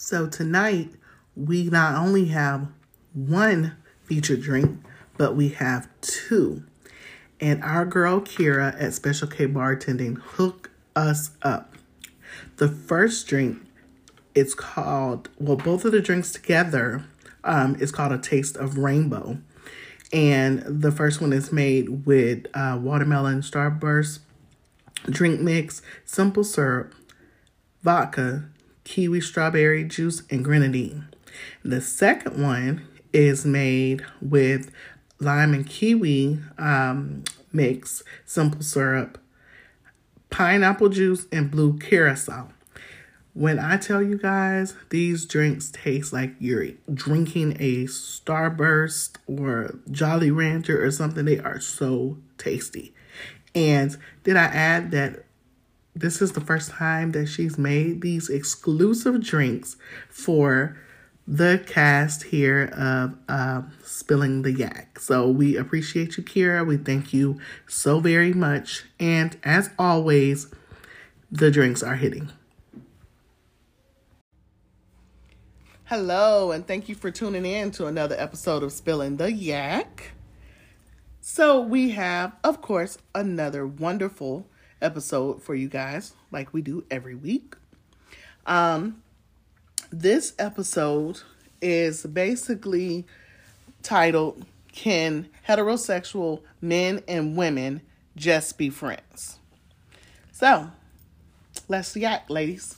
So tonight, we not only have one featured drink, but we have two. And our girl Kira at Special K Bartending hooked us up. The first drink, it's called, well, both of the drinks together um, is called A Taste of Rainbow. And the first one is made with uh, watermelon starburst drink mix, simple syrup, vodka, kiwi strawberry juice, and grenadine. The second one is made with lime and kiwi um, mix, simple syrup, pineapple juice, and blue curacao. When I tell you guys, these drinks taste like you're drinking a Starburst or Jolly Rancher or something. They are so tasty. And did I add that this is the first time that she's made these exclusive drinks for the cast here of uh, Spilling the Yak. So we appreciate you, Kira. We thank you so very much. And as always, the drinks are hitting. Hello, and thank you for tuning in to another episode of Spilling the Yak. So, we have, of course, another wonderful episode for you guys, like we do every week. Um, this episode is basically titled Can Heterosexual Men and Women Just Be Friends? So, let's yak, ladies.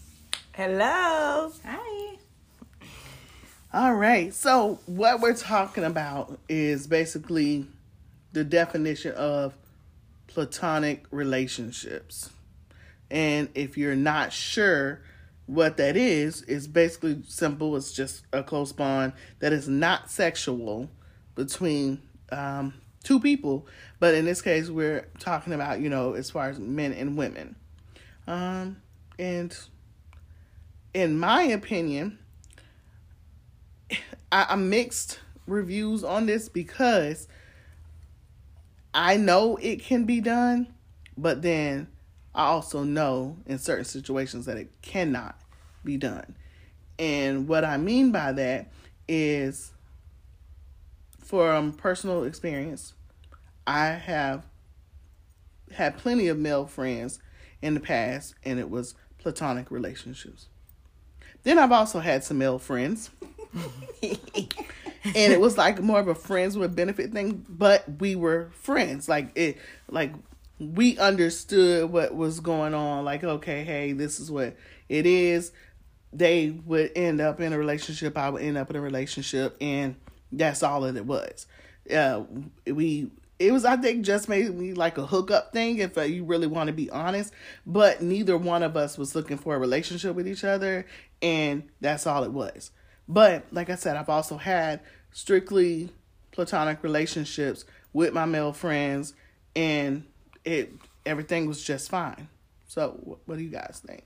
Hello. Hi. All right. So, what we're talking about is basically the definition of platonic relationships. And if you're not sure what that is, it's basically simple. It's just a close bond that is not sexual between um, two people. But in this case, we're talking about, you know, as far as men and women. Um, and in my opinion, I, mixed reviews on this because I know it can be done, but then I also know in certain situations that it cannot be done. And what I mean by that is from personal experience, I have had plenty of male friends in the past, and it was platonic relationships. Then I've also had some male friends and it was like more of a friends with benefit thing, but we were friends. Like it like we understood what was going on. Like, okay, hey, this is what it is. They would end up in a relationship, I would end up in a relationship, and that's all that it was. Uh we it was I think just maybe like a hookup thing if you really want to be honest, but neither one of us was looking for a relationship with each other and that's all it was. But like I said, I've also had strictly platonic relationships with my male friends, and it everything was just fine. So, what do you guys think?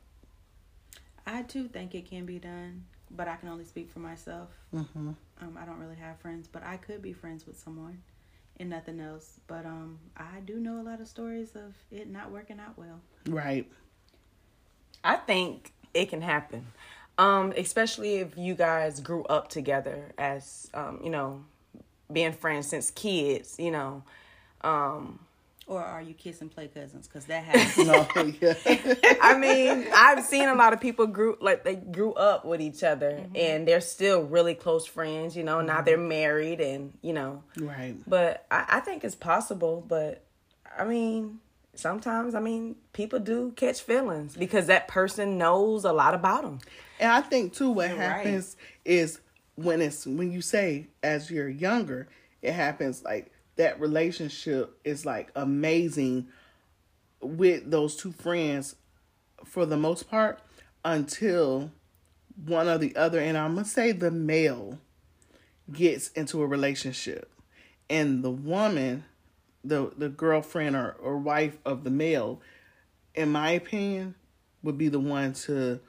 I too think it can be done, but I can only speak for myself. Mm-hmm. Um, I don't really have friends, but I could be friends with someone and nothing else. But um, I do know a lot of stories of it not working out well. Right. I think it can happen. Um, especially if you guys grew up together as um, you know, being friends since kids, you know. Um or are you kiss and play cousins? Because that happens. no, yeah. I mean, I've seen a lot of people grew like they grew up with each other, mm-hmm. and they're still really close friends. You know, mm-hmm. now they're married, and you know, right. But I, I think it's possible. But I mean, sometimes I mean, people do catch feelings because that person knows a lot about them. And I think too, what you're happens right. is when it's when you say as you're younger, it happens like that relationship is like amazing with those two friends for the most part until one or the other, and I'm gonna say the male gets into a relationship, and the woman, the the girlfriend or, or wife of the male, in my opinion, would be the one to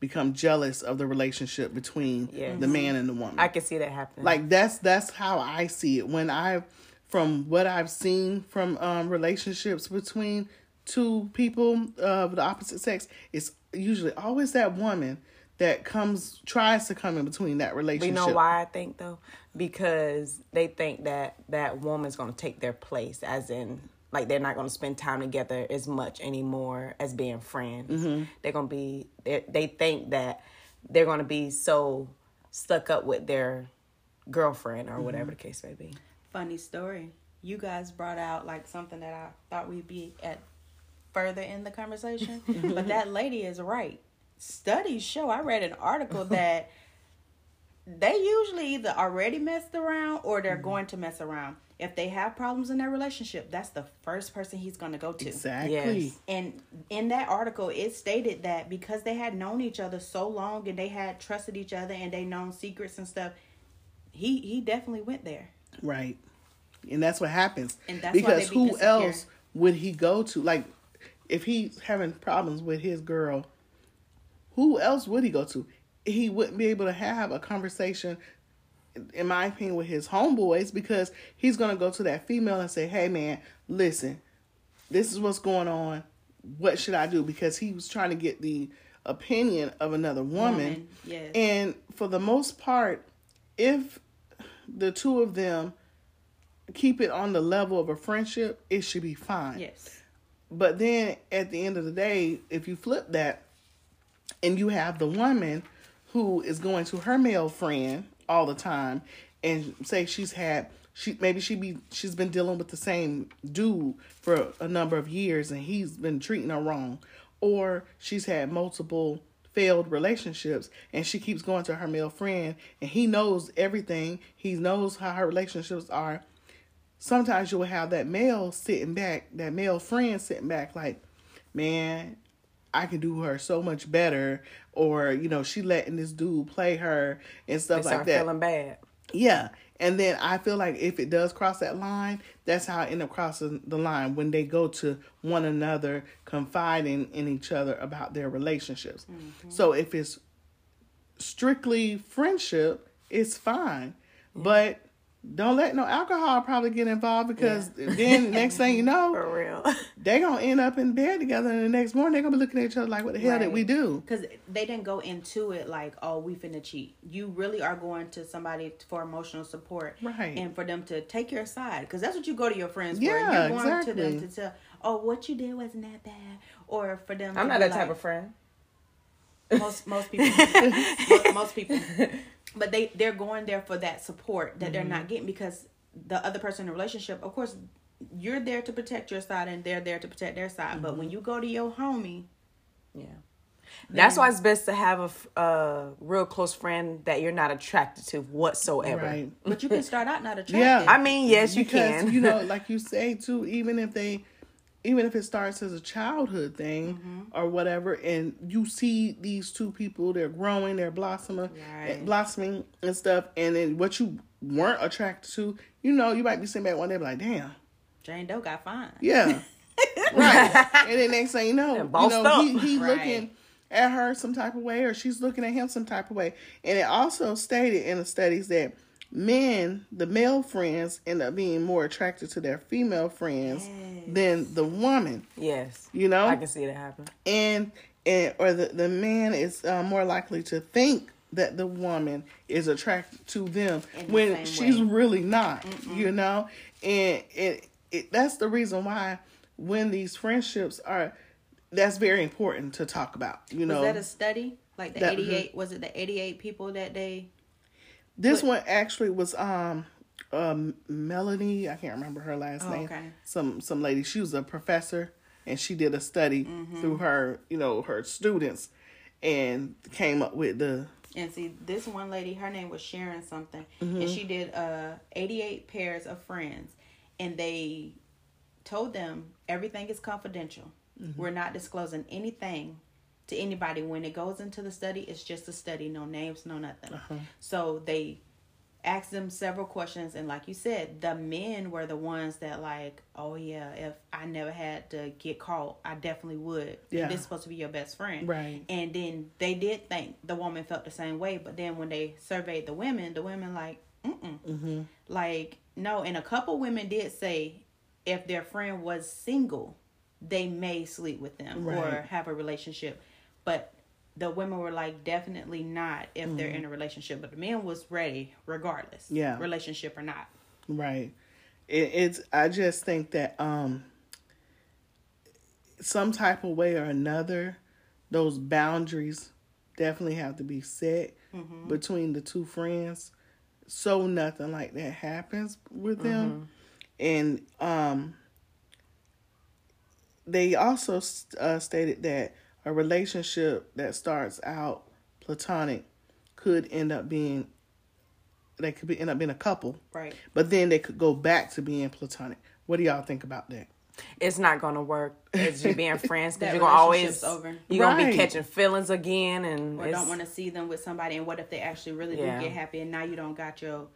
become jealous of the relationship between yes. the man and the woman. I can see that happen. Like that's that's how I see it. When I from what I've seen from um relationships between two people of the opposite sex, it's usually always that woman that comes tries to come in between that But relationship. you know why I think though? Because they think that that woman's gonna take their place, as in like they're not gonna spend time together as much anymore as being friends. Mm-hmm. They're gonna be they they think that they're gonna be so stuck up with their girlfriend or Mm-hmm. whatever the case may be. Funny story. You guys brought out like something that I thought we'd be at further in the conversation, but that lady is right. Studies show. I read an article that they usually either already messed around or they're going to mess around. If they have problems in their relationship, that's the first person he's going to go to. exactly. Yes. And in that article, it stated that because they had known each other so long and they had trusted each other and they known secrets and stuff, he he definitely went there. Right. And that's what happens. And that's why because they be who insecure. else would he go to? Like, if he's having problems with his girl, who else would he go to? He wouldn't be able to have a conversation, in my opinion, with his homeboys because he's going to go to that female and say, hey, man, listen, this is what's going on. What should I do? Because he was trying to get the opinion of another woman. Woman, yes. And for the most part, if the two of them keep it on the level of a friendship, it should be fine. Yes. But then at the end of the day, if you flip that and you have the woman who is going to her male friend all the time and say she's had she maybe she be she's been dealing with the same dude for a number of years and he's been treating her wrong. Or she's had multiple failed relationships and she keeps going to her male friend and he knows everything. He knows how her relationships are. Sometimes you will have that male sitting back, that male friend sitting back, like, man, I can do her so much better, or you know, she letting this dude play her and They stuff like start that. feeling bad. Yeah. And then I feel like if it does cross that line, that's how I end up crossing the line when they go to one another, confiding in each other about their relationships. Mm-hmm. So if it's strictly friendship, it's fine. But don't let no alcohol probably get involved because then next thing you know, For real. they gonna end up in bed together and the next morning they're gonna be looking at each other like what the hell did we do? Because they didn't go into it like, oh, we finna cheat. You really are going to somebody for emotional support. Right. And for them to take your side. Because that's what you go to your friends for. Yeah, You're going to exactly. them to tell, oh, what you did wasn't that bad. Or for them I'm not be that type of friend. most most people most, most people but they they're going there for that support that they're Mm-hmm. not getting because the other person in the relationship of course you're there to protect your side and they're there to protect their side but Mm-hmm. when you go to your homie Yeah. That's why it's best to have a real close friend that you're not attracted to whatsoever. Right. but you can start out not attracted Yeah. I mean, yes, you because can. you know, like you say too, even if they, even if it starts as a childhood thing Mm-hmm. or whatever, and you see these two people, they're growing, they're blossoming, Right. blossoming and stuff, and then what you weren't attracted to, you know, you might be sitting back one day and be like, damn, Jane Doe got fine yeah, right, and then next thing you know, you bossed know, he, he Right. looking at her some type of way, or she's looking at him some type of way, and it also stated in the studies that men, the male friends, end up being more attracted to their female friends than the woman. yes. You know, I can see that happen. and and or the the man is uh, more likely to think that the woman is attracted to them the when she's way. really not. You know, and it, it that's the reason why when these friendships are that's very important to talk about. You know, was that a study like the That- mm-hmm. 88 was it the 88 people that they This one actually was um um Melanie, I can't remember her last Oh, name. okay. Some some lady. She was a professor and she did a study Mm-hmm. through her, you know, her students and came up with the And see, this one lady, her name was Sharon something, Mm-hmm. and she did uh 88 pairs of friends, and they told them everything is confidential. Mm-hmm. We're not disclosing anything to anybody. When it goes into the study, it's just a study, no names, no nothing. Uh-huh. So they asked them several questions, and like you said, the men were the ones that like, oh yeah, if I never had to get caught, I definitely would. Yeah. This is supposed to be your best friend, Right. and then they did think the woman felt the same way, but then when they surveyed the women, the women like, mm Mm-hmm. like no. And a couple women did say if their friend was single, they may sleep with them or have a relationship, but the women were like definitely not if they're in a relationship, but the men was ready regardless. Yeah. relationship or not. Right. It, it's. I just think that um, some type of way or another, those boundaries definitely have to be set between the two friends, so nothing like that happens with them. And um, they also uh, stated that a relationship that starts out platonic could end up being they could be end up being a couple Right. but then they could go back to being platonic. What do y'all think about that? It's not gonna work as you being friends because That you're gonna always relationship's over. you're gonna be catching feelings again, and Or don't want to see them with somebody, and what if they actually really Yeah. do get happy, and now you don't got your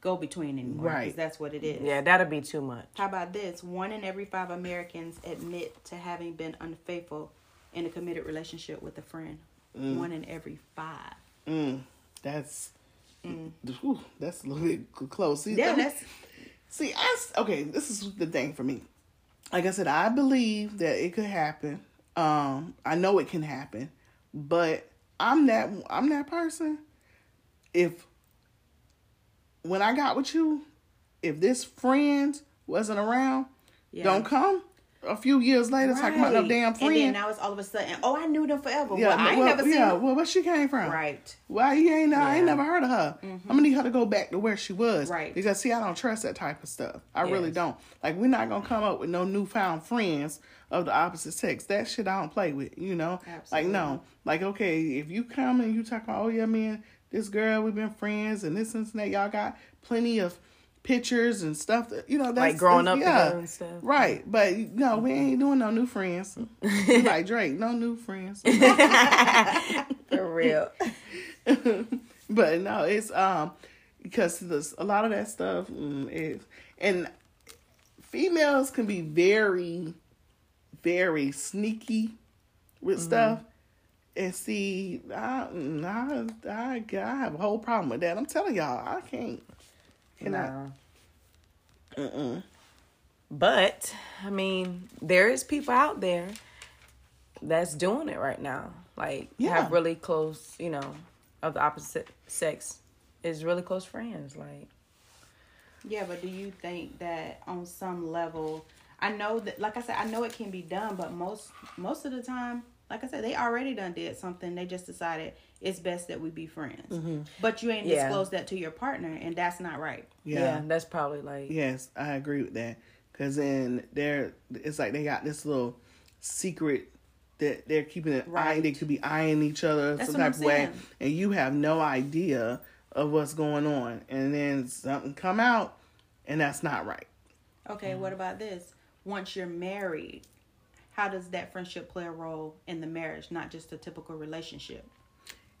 go between anymore? 'cause Right. That's what it is. yeah, that'll be too much. How about this? One in every five Americans admit to having been unfaithful in a committed relationship with a friend. One in every five. Mm, that's whew, that's a little bit close. See, Yeah, that's see, I okay. This is the thing for me. Like I said, I believe that it could happen. Um, I know it can happen, but I'm that I'm that person. If when I got with you, if this friend wasn't around, yeah. don't come. A few years later, talking about no damn damn And then now it's all of a sudden, oh, I knew them forever. Yeah, well, I well, never seen yeah, them. well, where she came from? Right. Why you ain't? I ain't never heard of her. Mm-hmm. I'm gonna need her to go back to where she was. Right. Because see, I don't trust that type of stuff. I really don't. Like we're not gonna come up with no newfound friends of the opposite sex. That shit I don't play with. You know. Absolutely. Like no. Like okay, if you come and you talk about, oh yeah, man, this girl, we've been friends and this and that. Y'all got plenty of pictures and stuff that you know that's Like growing up yeah, and stuff. Right, but no, we ain't doing no new friends. like Drake, no new friends. For real. but no, it's um because this a lot of that stuff mm, is and females can be very, very sneaky with stuff. And see, I, I, I, I have a whole problem with that. I'm telling y'all, I can't. Cannot. No. Mm-mm. But I mean, there is people out there that's doing it right now. Like Yeah. have really close, you know, of the opposite sex is really close friends. Like Yeah, but do you think that on some level, I know that, like I said, I know it can be done, but most most of the time, like I said, they already done did something. They just decided it's best that we be friends. Mm-hmm. But you ain't Yeah. disclosed that to your partner, and that's not right. yeah, Yeah. that's probably like Yes, I agree with that. Cause then they're, it's like they got this little secret that they're keeping an eye. Right. They could be eyeing each other That's some type of way, and you have no idea of what's going on, and then something come out, and that's not right. Okay, what about this? Once you're married, how does that friendship play a role in the marriage, not just a typical relationship?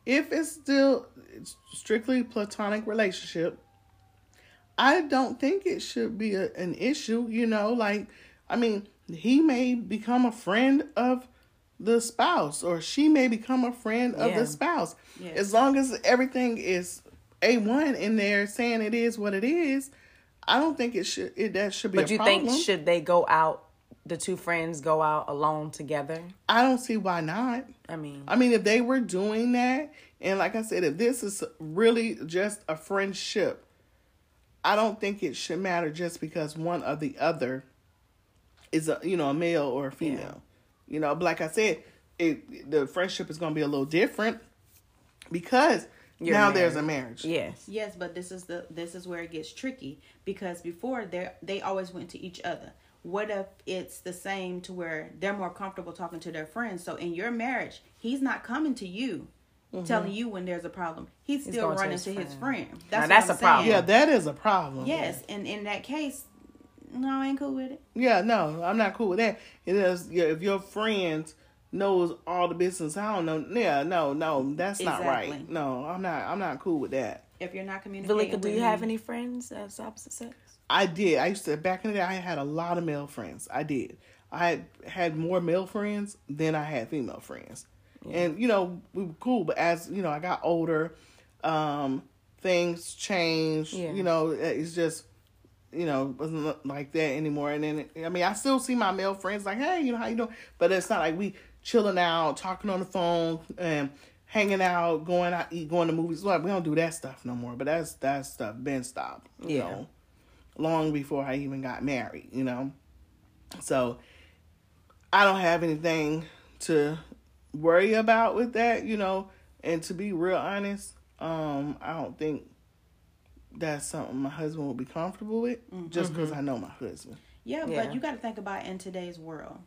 If it's still strictly platonic relationship, I don't think it should be a, an issue. You know, like I mean, he may become a friend of the spouse, or she may become a friend of Yeah. the spouse. Yes. As long as everything is a one in there, saying it is what it is, I don't think it should. It that should be. But a you problem. think should they go out the two friends go out alone together? I don't see why not. I mean I mean, if they were doing that, and like I said, if this is really just a friendship, I don't think it should matter just because one or the other is a you know a male or a female. You know, but like I said, it the friendship is going to be a little different because You're now there's a marriage. yes. Yes, but this is the this is where it gets tricky because before they they always went to each other. What if it's the same to where they're more comfortable talking to their friends? So in your marriage, he's not coming to you, mm-hmm. telling you when there's a problem. He's still going to running his to his friend. friend. Now, That's that's what a I'm problem. Yeah, that is a problem. Yes, and in that case, no, I ain't cool with it. Yeah, no, I'm not cool with that. It is yeah, if your friends knows all the business, I don't know. Yeah, no, no, that's not right. No, I'm not. I'm not cool with that. If you're not communicating, Valika, do with you have any friends that's opposite sex? I did. I used to back in the day. I had a lot of male friends. I did. I had, had more male friends than I had female friends, and you know we were cool. But as you know, I got older. Um, things changed. Yeah. You know, it's just you know wasn't like that anymore. And then I mean, I still see my male friends like, hey, you know how you doing? But it's not like we chilling out, talking on the phone, and hanging out, going out, eat, going to movies. Like we don't do that stuff no more. But that's that stuff been stopped. You Yeah. know, long before I even got married. You know, so I don't have anything to worry about with that. You know, and to be real honest, um, I don't think that's something my husband will be comfortable with. Just because I know my husband. Yeah, Yeah. but you got to think about in today's world.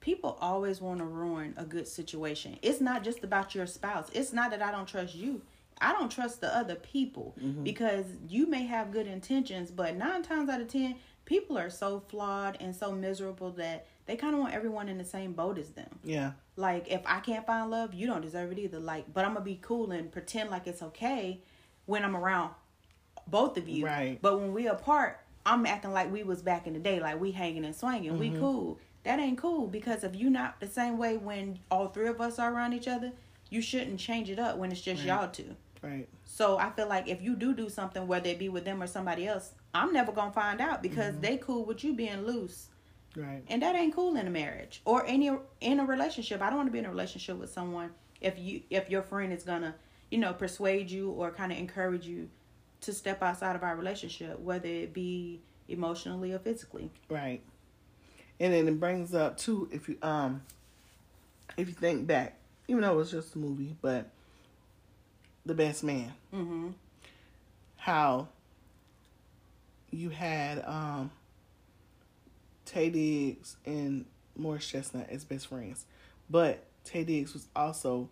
People always want to ruin a good situation. It's not just about your spouse. It's not that I don't trust you. I don't trust the other people mm-hmm. because you may have good intentions, but nine times out of ten, people are so flawed and so miserable that they kind of want everyone in the same boat as them. Yeah. Like if I can't find love, you don't deserve it either. Like, but I'm gonna be cool and pretend like it's okay when I'm around both of you. Right. But when we apart, I'm acting like we was back in the day, like we hanging and swinging. We mm-hmm. cool. That ain't cool because if you not the same way when all three of us are around each other, you shouldn't change it up when it's just y'all two. Right. So I feel like if you do do something, whether it be with them or somebody else, I'm never gonna find out because they cool with you being loose. Right. And that ain't cool in a marriage or any in a relationship. I don't want to be in a relationship with someone if you if your friend is gonna, you know, persuade you or kind of encourage you to step outside of our relationship, whether it be emotionally or physically. Right. And then it brings up too if you um if you think back, even though it was just a movie, but the best man. Mm-hmm. How you had um Taye Diggs and Morris Chestnut as best friends. But Taye Diggs was also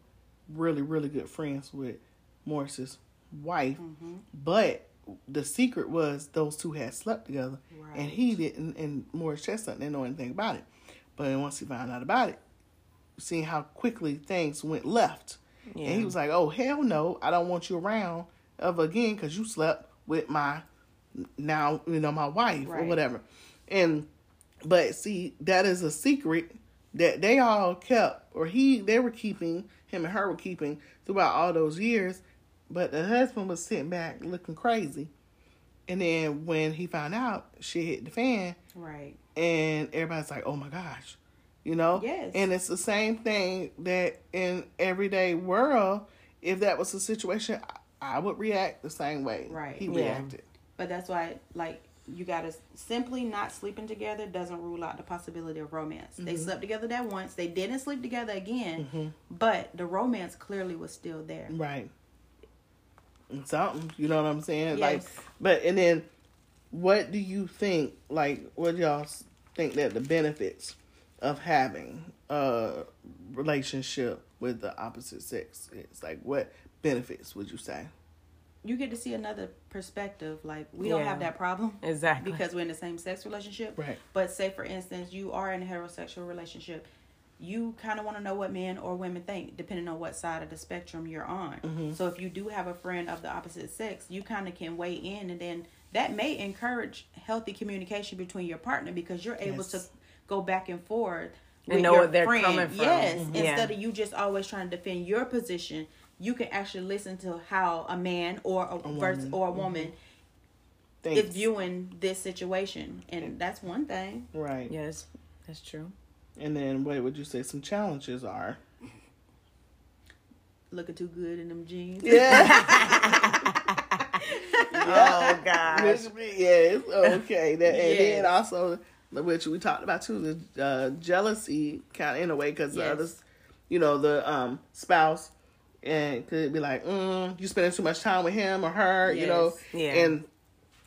really, really good friends with Morris's wife. Mm-hmm. But the secret was those two had slept together, Right. and he didn't. And Morris Chestnut didn't know anything about it. But once he found out about it, seeing how quickly things went left, and he was like, "Oh hell no, I don't want you around ever again because you slept with my now you know my wife or whatever." And but see, that is a secret that they all kept, or he they were keeping him and her were keeping throughout all those years. But the husband was sitting back looking crazy. And then when he found out, she hit the fan, Right. and everybody's like, "Oh my gosh," you know. Yes. And it's the same thing that in everyday world, if that was the situation, I, I would react the same way. Right. He Yeah. reacted. But that's why, like, you gotta simply not sleeping together doesn't rule out the possibility of romance. They mm-hmm. slept together that once. They didn't sleep together again, mm-hmm. but the romance clearly was still there. Right. Something, you know what I'm saying? Yes. Like, but and then, what do you think? Like, what y'all think that the benefits of having a relationship with the opposite sex is? Like, what benefits would you say? You get to see another perspective. Like we don't have that problem Exactly. because we're in the same sex relationship. Right. But say for instance, you are in a heterosexual relationship. You kind of want to know what men or women think, depending on what side of the spectrum you're on. Mm-hmm. So if you do have a friend of the opposite sex, you kind of can weigh in, and then that may encourage healthy communication between your partner because you're able Yes. to go back and forth And know where they're coming from. Yes, Mhm. instead Yeah. of you just always trying to defend your position, you can actually listen to how a man or a, vers- woman. or a woman Thanks. is viewing this situation, and that's one thing. right. Yes, that's true. And then, what would you say some challenges are? Looking too good in them jeans. Yeah. Oh gosh. Yes, okay. That, And then also, which we talked about too, the uh, jealousy kind of in a way because the Yes. other, you know, the um spouse, and could be like, mm, you spending too much time with him or her, you know, Yeah. and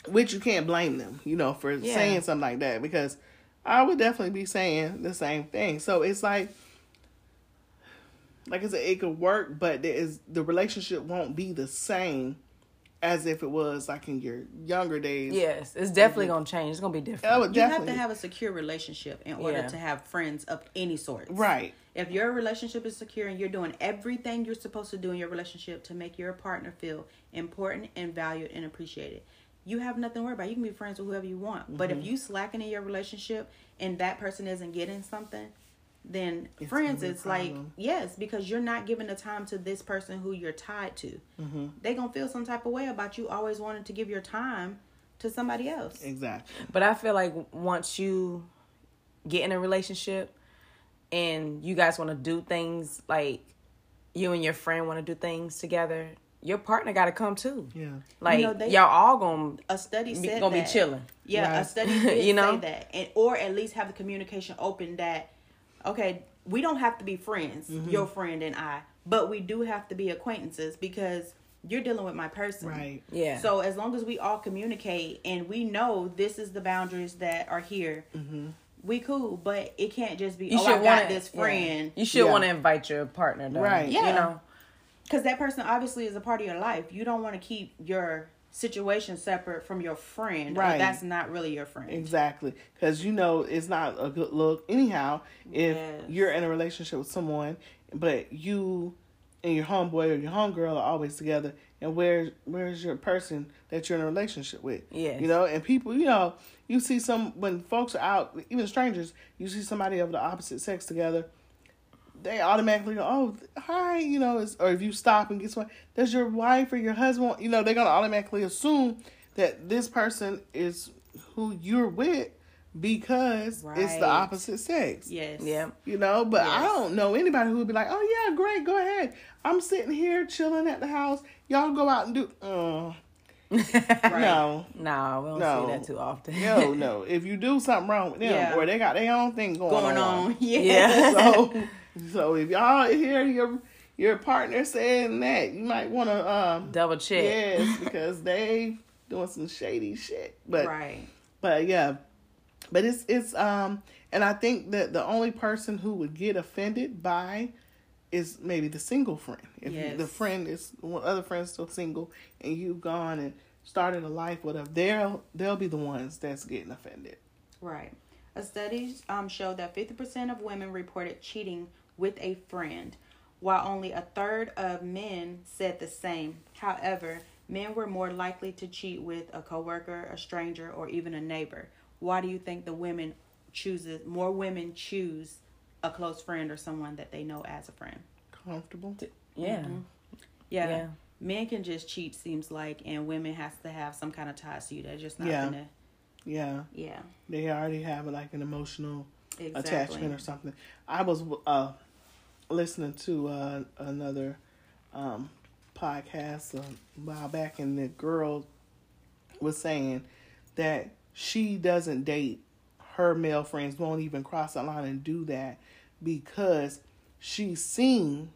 which you can't blame them, you know, for Yeah. saying something like that because I would definitely be saying the same thing. So it's like. Like I said, it could work, but there is the relationship won't be the same as if it was like in your younger days. Yes, it's definitely gonna change. It's gonna be different. I would You have to have a secure relationship in order Yeah. to have friends of any sort. right. If your relationship is secure and you're doing everything you're supposed to do in your relationship to make your partner feel important and valued and appreciated, you have nothing to worry about. You can be friends with whoever you want. But Mm-hmm. if you slacking in your relationship and that person isn't getting something, then It's friends, gonna be a it's like yes, because you're not giving the time to this person who you're tied to. Mm-hmm. They gonna feel some type of way about you always wanting to give your time to somebody else. Exactly. But I feel like once you get in a relationship and you guys want to do things like you and your friend want to do things together, your partner got to come too. Yeah. Like you know, they- y'all all gonna A study be, said gonna that. be chilling. Yeah, a study did You know? say that, and or at least have the communication open that okay, we don't have to be friends, Mm-hmm. your friend and I, but we do have to be acquaintances because you're dealing with my person. Right. Yeah. So as long as we all communicate and we know this is the boundaries that are here, we cool. But it can't just be You oh I got want this friend. You should Yeah. want to invite your partner. Though, Right. Yeah. You know. because that person obviously is a part of your life. You don't want to keep your situation separate from your friend. Right. That's not really your friend. Exactly, because you know it's not a good look. Anyhow, if Yes. you're in a relationship with someone, but you and your homeboy or your homegirl are always together, and where where's your person that you're in a relationship with? Yes. you know, and people, you know, you see some when folks are out, even strangers, you see somebody of the opposite sex together. They automatically go, oh, hi, you know, it's, or if you stop and get someone, does your wife or your husband, you know, they're gonna automatically assume that this person is who you're with because it's the opposite sex. Yes. Yeah. You know, but I don't know anybody who would be like, "Oh yeah, great, go ahead. I'm sitting here chilling at the house. Y'all go out and do." Uh, Right. No, Nah, we don't No. see that too often. no, no. If you do something wrong with them, Yeah. or they got their own thing going, Going on. Yeah. Yeah. so, so if y'all hear your your partner saying that, you might want to um Double check. yes because they doing some shady shit. But Right. but yeah, but it's it's um, and I think that the only person who would get offended by is maybe the single friend. If Yes. the friend is one other friend's still single and you've gone and started a life with them, they'll they'll be the ones that's getting offended. Right. A study um, showed that 50% of women reported cheating with a friend, while only a third of men said the same. However, men were more likely to cheat with a coworker, a stranger, or even a neighbor. Why do you think the women chooses more women choose a close friend or someone that they know as a friend? Comfortable. Yeah. Mm-hmm. Yeah. Yeah. Men can just cheat seems like and women has to have some kind of ties to you. They're just not Yeah. gonna Yeah, yeah. they already have like an emotional Exactly. attachment or something. I was uh, listening to uh, another um, podcast a while back, and the girl was saying that she doesn't date her male friends, won't even cross the line and do that because she's seen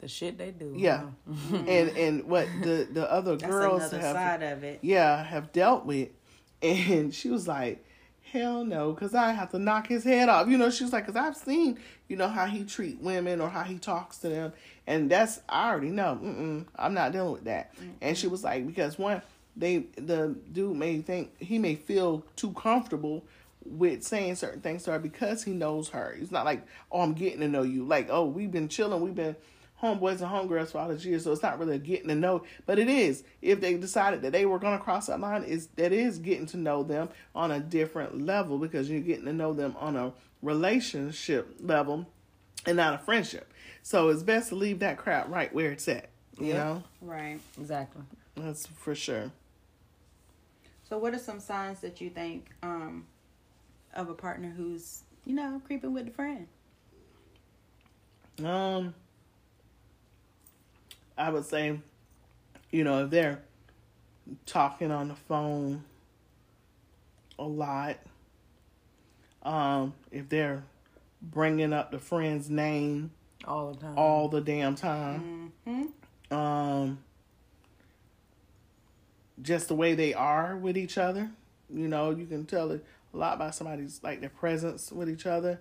The shit they do. yeah, and and what the the other girls have side of it. yeah, have dealt with. And she was like, hell no, because I have to knock his head off. You know, she was like, because I've seen, you know, how he treat women or how he talks to them. And that's, I already know. Mm-mm, I'm not dealing with that. And she was like, because one, they, the dude may think, he may feel too comfortable with saying certain things to her because he knows her. It's not like, oh, I'm getting to know you. Like, oh, we've been chilling, we've been homeboys and homegirls for all these years, so it's not really getting to know. But it is. If they decided that they were gonna cross that line, is that is getting to know them on a different level because you're getting to know them on a relationship level and not a friendship. So it's best to leave that crap right where it's at. You Yeah. know? Right. Exactly. That's for sure. So, what are some signs that you think um, of a partner who's, you know, creeping with the friend? Um, I would say, you know, if they're talking on the phone a lot, um, if they're bringing up the friend's name All the time. all the damn time, Mm-hmm. um, just the way they are with each other, you know, you can tell a lot by somebody's like their presence with each other,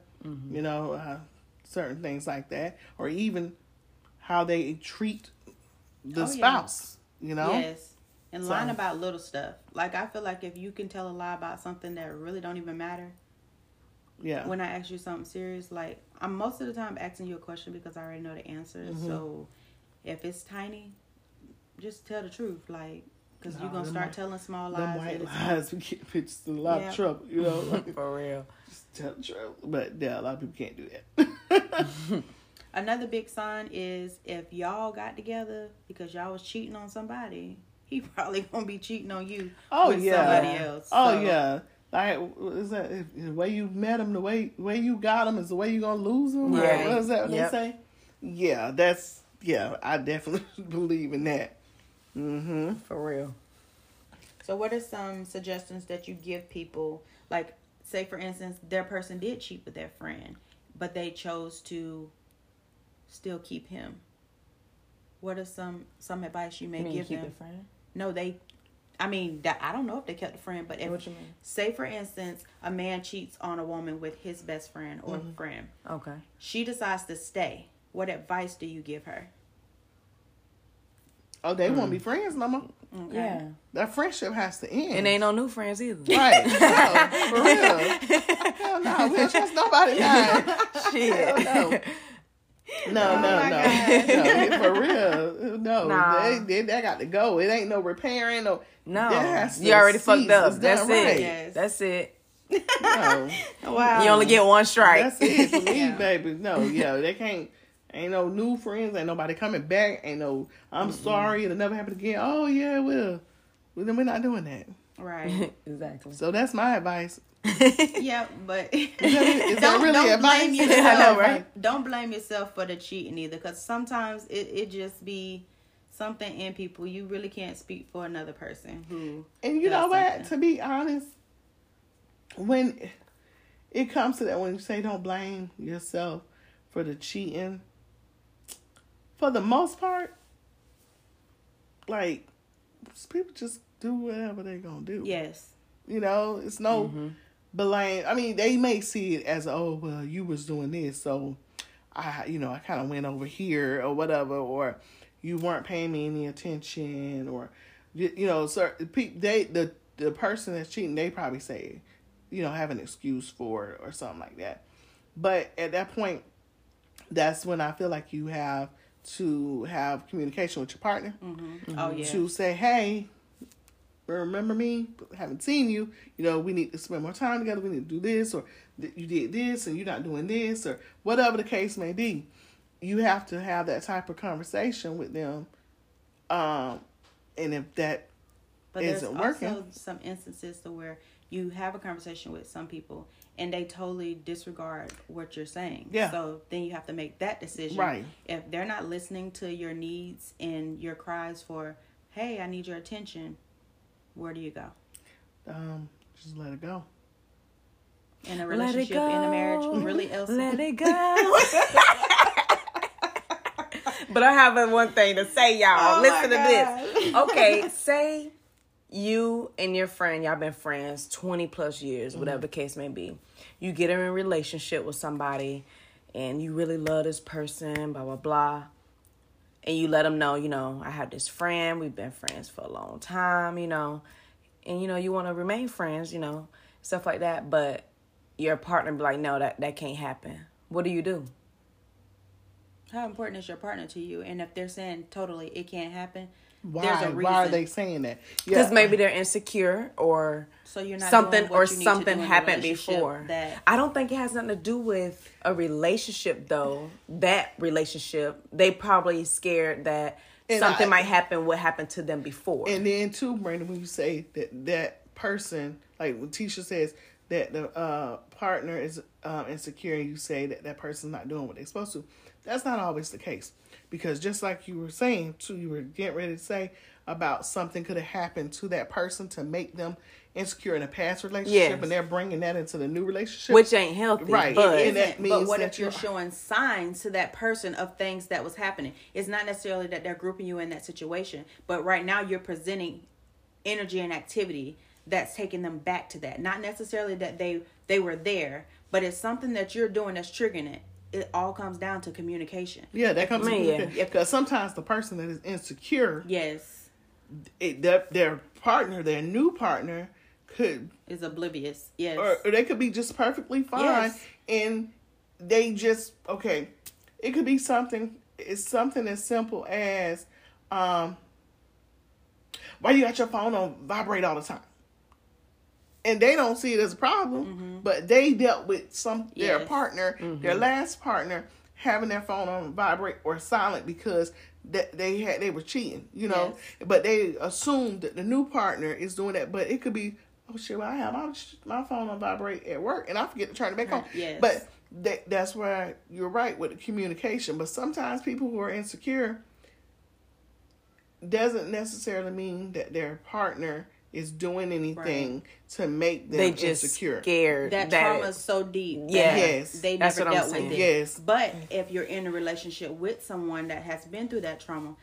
you know, uh, certain things like that, or even how they treat the Oh, yeah. spouse, you know. Yes. And lying about little stuff. Like, I feel like if you can tell a lie about something that really don't even matter, Yeah. when I ask you something serious, like, I'm most of the time asking you a question because I already know the answer. Mm-hmm. So, if it's tiny, just tell the truth. Like, because you're going to start white- telling small Them lies. white that it's- lies we get bitches in a lot Yeah. of trouble, you know. Like, For real. just tell the truth. But yeah, a lot of people can't do that. Another big sign is if y'all got together because y'all was cheating on somebody, he probably gonna be cheating on you Oh, with yeah. somebody else. Oh So, yeah, like is that if, the way you met him, the way way you got him is the way you gonna lose him. Right. What is that what Yep. they say? Yeah, that's yeah, I definitely believe in that. Mm-hmm. For real. So, what are some suggestions that you give people? Like, say for instance, their person did cheat with their friend, but they chose to still keep him. What are some some advice you may You mean give keep them? it friend? No, they. I mean, that I don't know if they kept a friend, but if What you mean? say for instance, a man cheats on a woman with his best friend or Mm-hmm. friend, Okay. she decides to stay. What advice do you give her? Oh, they Mm. won't be friends no more. Okay. Yeah. That friendship has to end. And ain't no new friends either. right. No, for real. Hell no, we don't trust nobody now. Shit. Hell no. No, Oh no, no, no, for real. No, Nah. they, they, they got to go. It ain't no repairing. No, No. That has You already cease. fucked up. That's done it. right. Yes. That's it. no. Wow. You only get one strike. That's it for me, Yeah. baby. No, yeah, they can't. Ain't no new friends. Ain't nobody coming back. Ain't no. I'm sorry. It'll never happen again. Oh yeah, it will. Well, then we're not doing that. Right. exactly. So that's my advice. yeah, but Is that, is that don't, really don't advice? blame I yourself. know, right? Don't blame yourself for the cheating either, because sometimes it it just be something in people. You really can't speak for another person who. And you know does what? something. To be honest, when it comes to that, when you say don't blame yourself for the cheating, for the most part, like people just do whatever they're gonna do. Yes. You know, it's no mm-hmm. blame. I mean, they may see it as, oh, well, you was doing this, so I, you know, I kind of went over here or whatever, or you weren't paying me any attention, or you, know, sir, they the the person that's cheating, they probably say, you know, have an excuse for it or something like that. But at that point, that's when I feel like you have to have communication with your partner Oh yeah. to say, hey, remember me? Haven't seen you. You know, we need to spend more time together. We need to do this, or you did this and you're not doing this, or whatever the case may be. You have to have that type of conversation with them. Um, and if that But there's isn't also working. some instances to where you have a conversation with some people and they totally disregard what you're saying. Yeah. So then you have to make that decision. Right. If they're not listening to your needs and your cries for, hey, I need your attention, where do you go? um, just let it go. In a Let it relationship, in a marriage, really else. Let it go. but I have a one thing to say, y'all. Oh Listen to this. Okay, say you and your friend, y'all been friends 20 plus years, mm-hmm. whatever the case may be. You get in a relationship with somebody and you really love this person, blah, blah, blah. And you let them know, you know, I have this friend, we've been friends for a long time, you know, and you know, you want to remain friends, you know, stuff like that. But your partner be like, no, that, that can't happen. What do you do? How important is your partner to you? And if they're saying totally it can't happen, Why? there's a reason. Why are they saying that? Because Yeah. maybe they're insecure or So you're not something doing what or you need to something do in happened before. That I don't think it has nothing to do with a relationship though. That relationship, they probably scared that And something I- might happen what happened to them before. And then too, Brandon, when you say that that person, like when Tisha says that the uh, partner is um, insecure, and you say that that person's not doing what they're supposed to, that's not always the case. Because just like you were saying, too, you were getting ready to say about something could have happened to that person to make them insecure in a past relationship, Yes. and they're bringing that into the new relationship, which ain't healthy. Right. But And that isn't, means but what that if you're you're- showing signs to that person of things that was happening? It's not necessarily that they're grouping you in that situation, but right now you're presenting energy and activity that's taking them back to that. Not necessarily that they they were there, but it's something that you're doing that's triggering it. It all comes down to communication. yeah, that comes Man, yeah. because sometimes the person that is insecure, Yes, it, their, their partner, their new partner, could is oblivious. Yes, or, or they could be just perfectly fine Yes. and they just okay it could be something it's something as simple as um why you got your phone on vibrate all the time and they don't see it as a problem mm-hmm. but they dealt with some their Yes. partner their mm-hmm. last partner having their phone on vibrate or silent because that they had they were cheating you know but they assumed that the new partner is doing that but it could be oh shit well, i have my, my phone on vibrate at work and i forget to turn it back on Yes. but that that's where you're right with the communication. But sometimes people who are insecure doesn't necessarily mean that their partner is doing anything to make them They just insecure. scared that that, trauma is so deep. Yeah. Yes. they That's never what I'm dealt with saying. it. Yes. But if you're in a relationship with someone that has been through that trauma,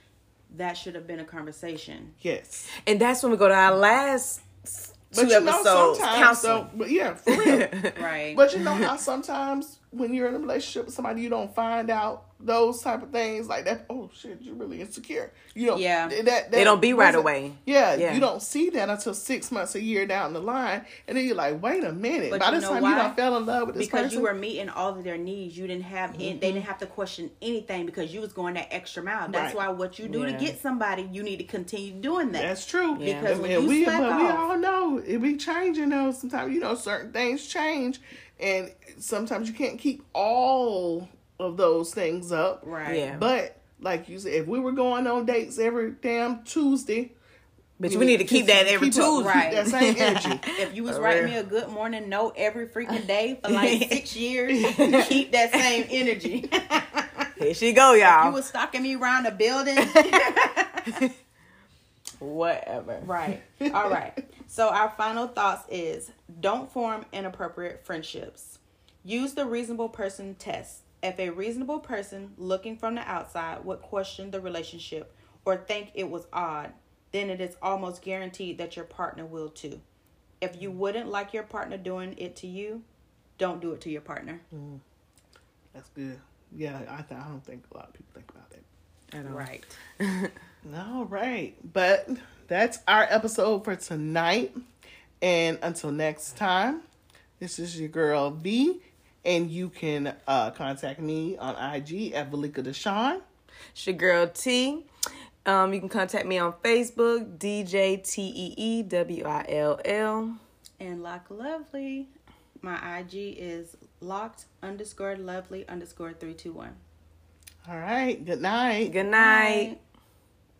that should have been a conversation. Yes. and that's when we go to our last s- two But you know, episodes sometimes, counseling. so, but yeah, for real. Right. But you know how sometimes when you're in a relationship with somebody, you don't find out those type of things like that. Oh shit, you're really insecure. You don't. Yeah. That, that They don't be right away. Yeah, Yeah. you don't see that until six months, a year down the line, and then you're like, wait a minute. But By this time, why? you don't fell in love with this because person. you were meeting all of their needs. You didn't have any, they didn't have to question anything because you was going that extra mile. That's Right. why what you do Yeah. to get somebody, you need to continue doing that. That's true. Yeah. Because And- when and you we, slack but we all know it be changing though. Sometimes you know certain things change, and sometimes you can't keep all of those things up. right. Yeah. But like you said, if we were going on dates every damn Tuesday, but we need to keep that every keep up- Tuesday. Right. That same energy. If you was For writing real. me a good morning note every freaking day for like six years, keep that same energy. Here she go, y'all. you was stalking me around the building. Whatever. Right. All right. So our final thoughts is don't form inappropriate friendships. Use the reasonable person test. If a reasonable person looking from the outside would question the relationship or think it was odd, then it is almost guaranteed that your partner will too. If you wouldn't like your partner doing it to you, don't do it to your partner. Mm-hmm. That's good. Yeah, I th- I don't think a lot of people think about that. At all. Right. All right, but that's our episode for tonight. And until next time, this is your girl V, and you can uh, contact me on IG at Valika Deshawn. It's your girl T. Um, you can contact me on Facebook, DJ T E E W I L L. And Lock Lovely, my IG is locked underscore lovely underscore 321. All right, good night. Good night. Bye.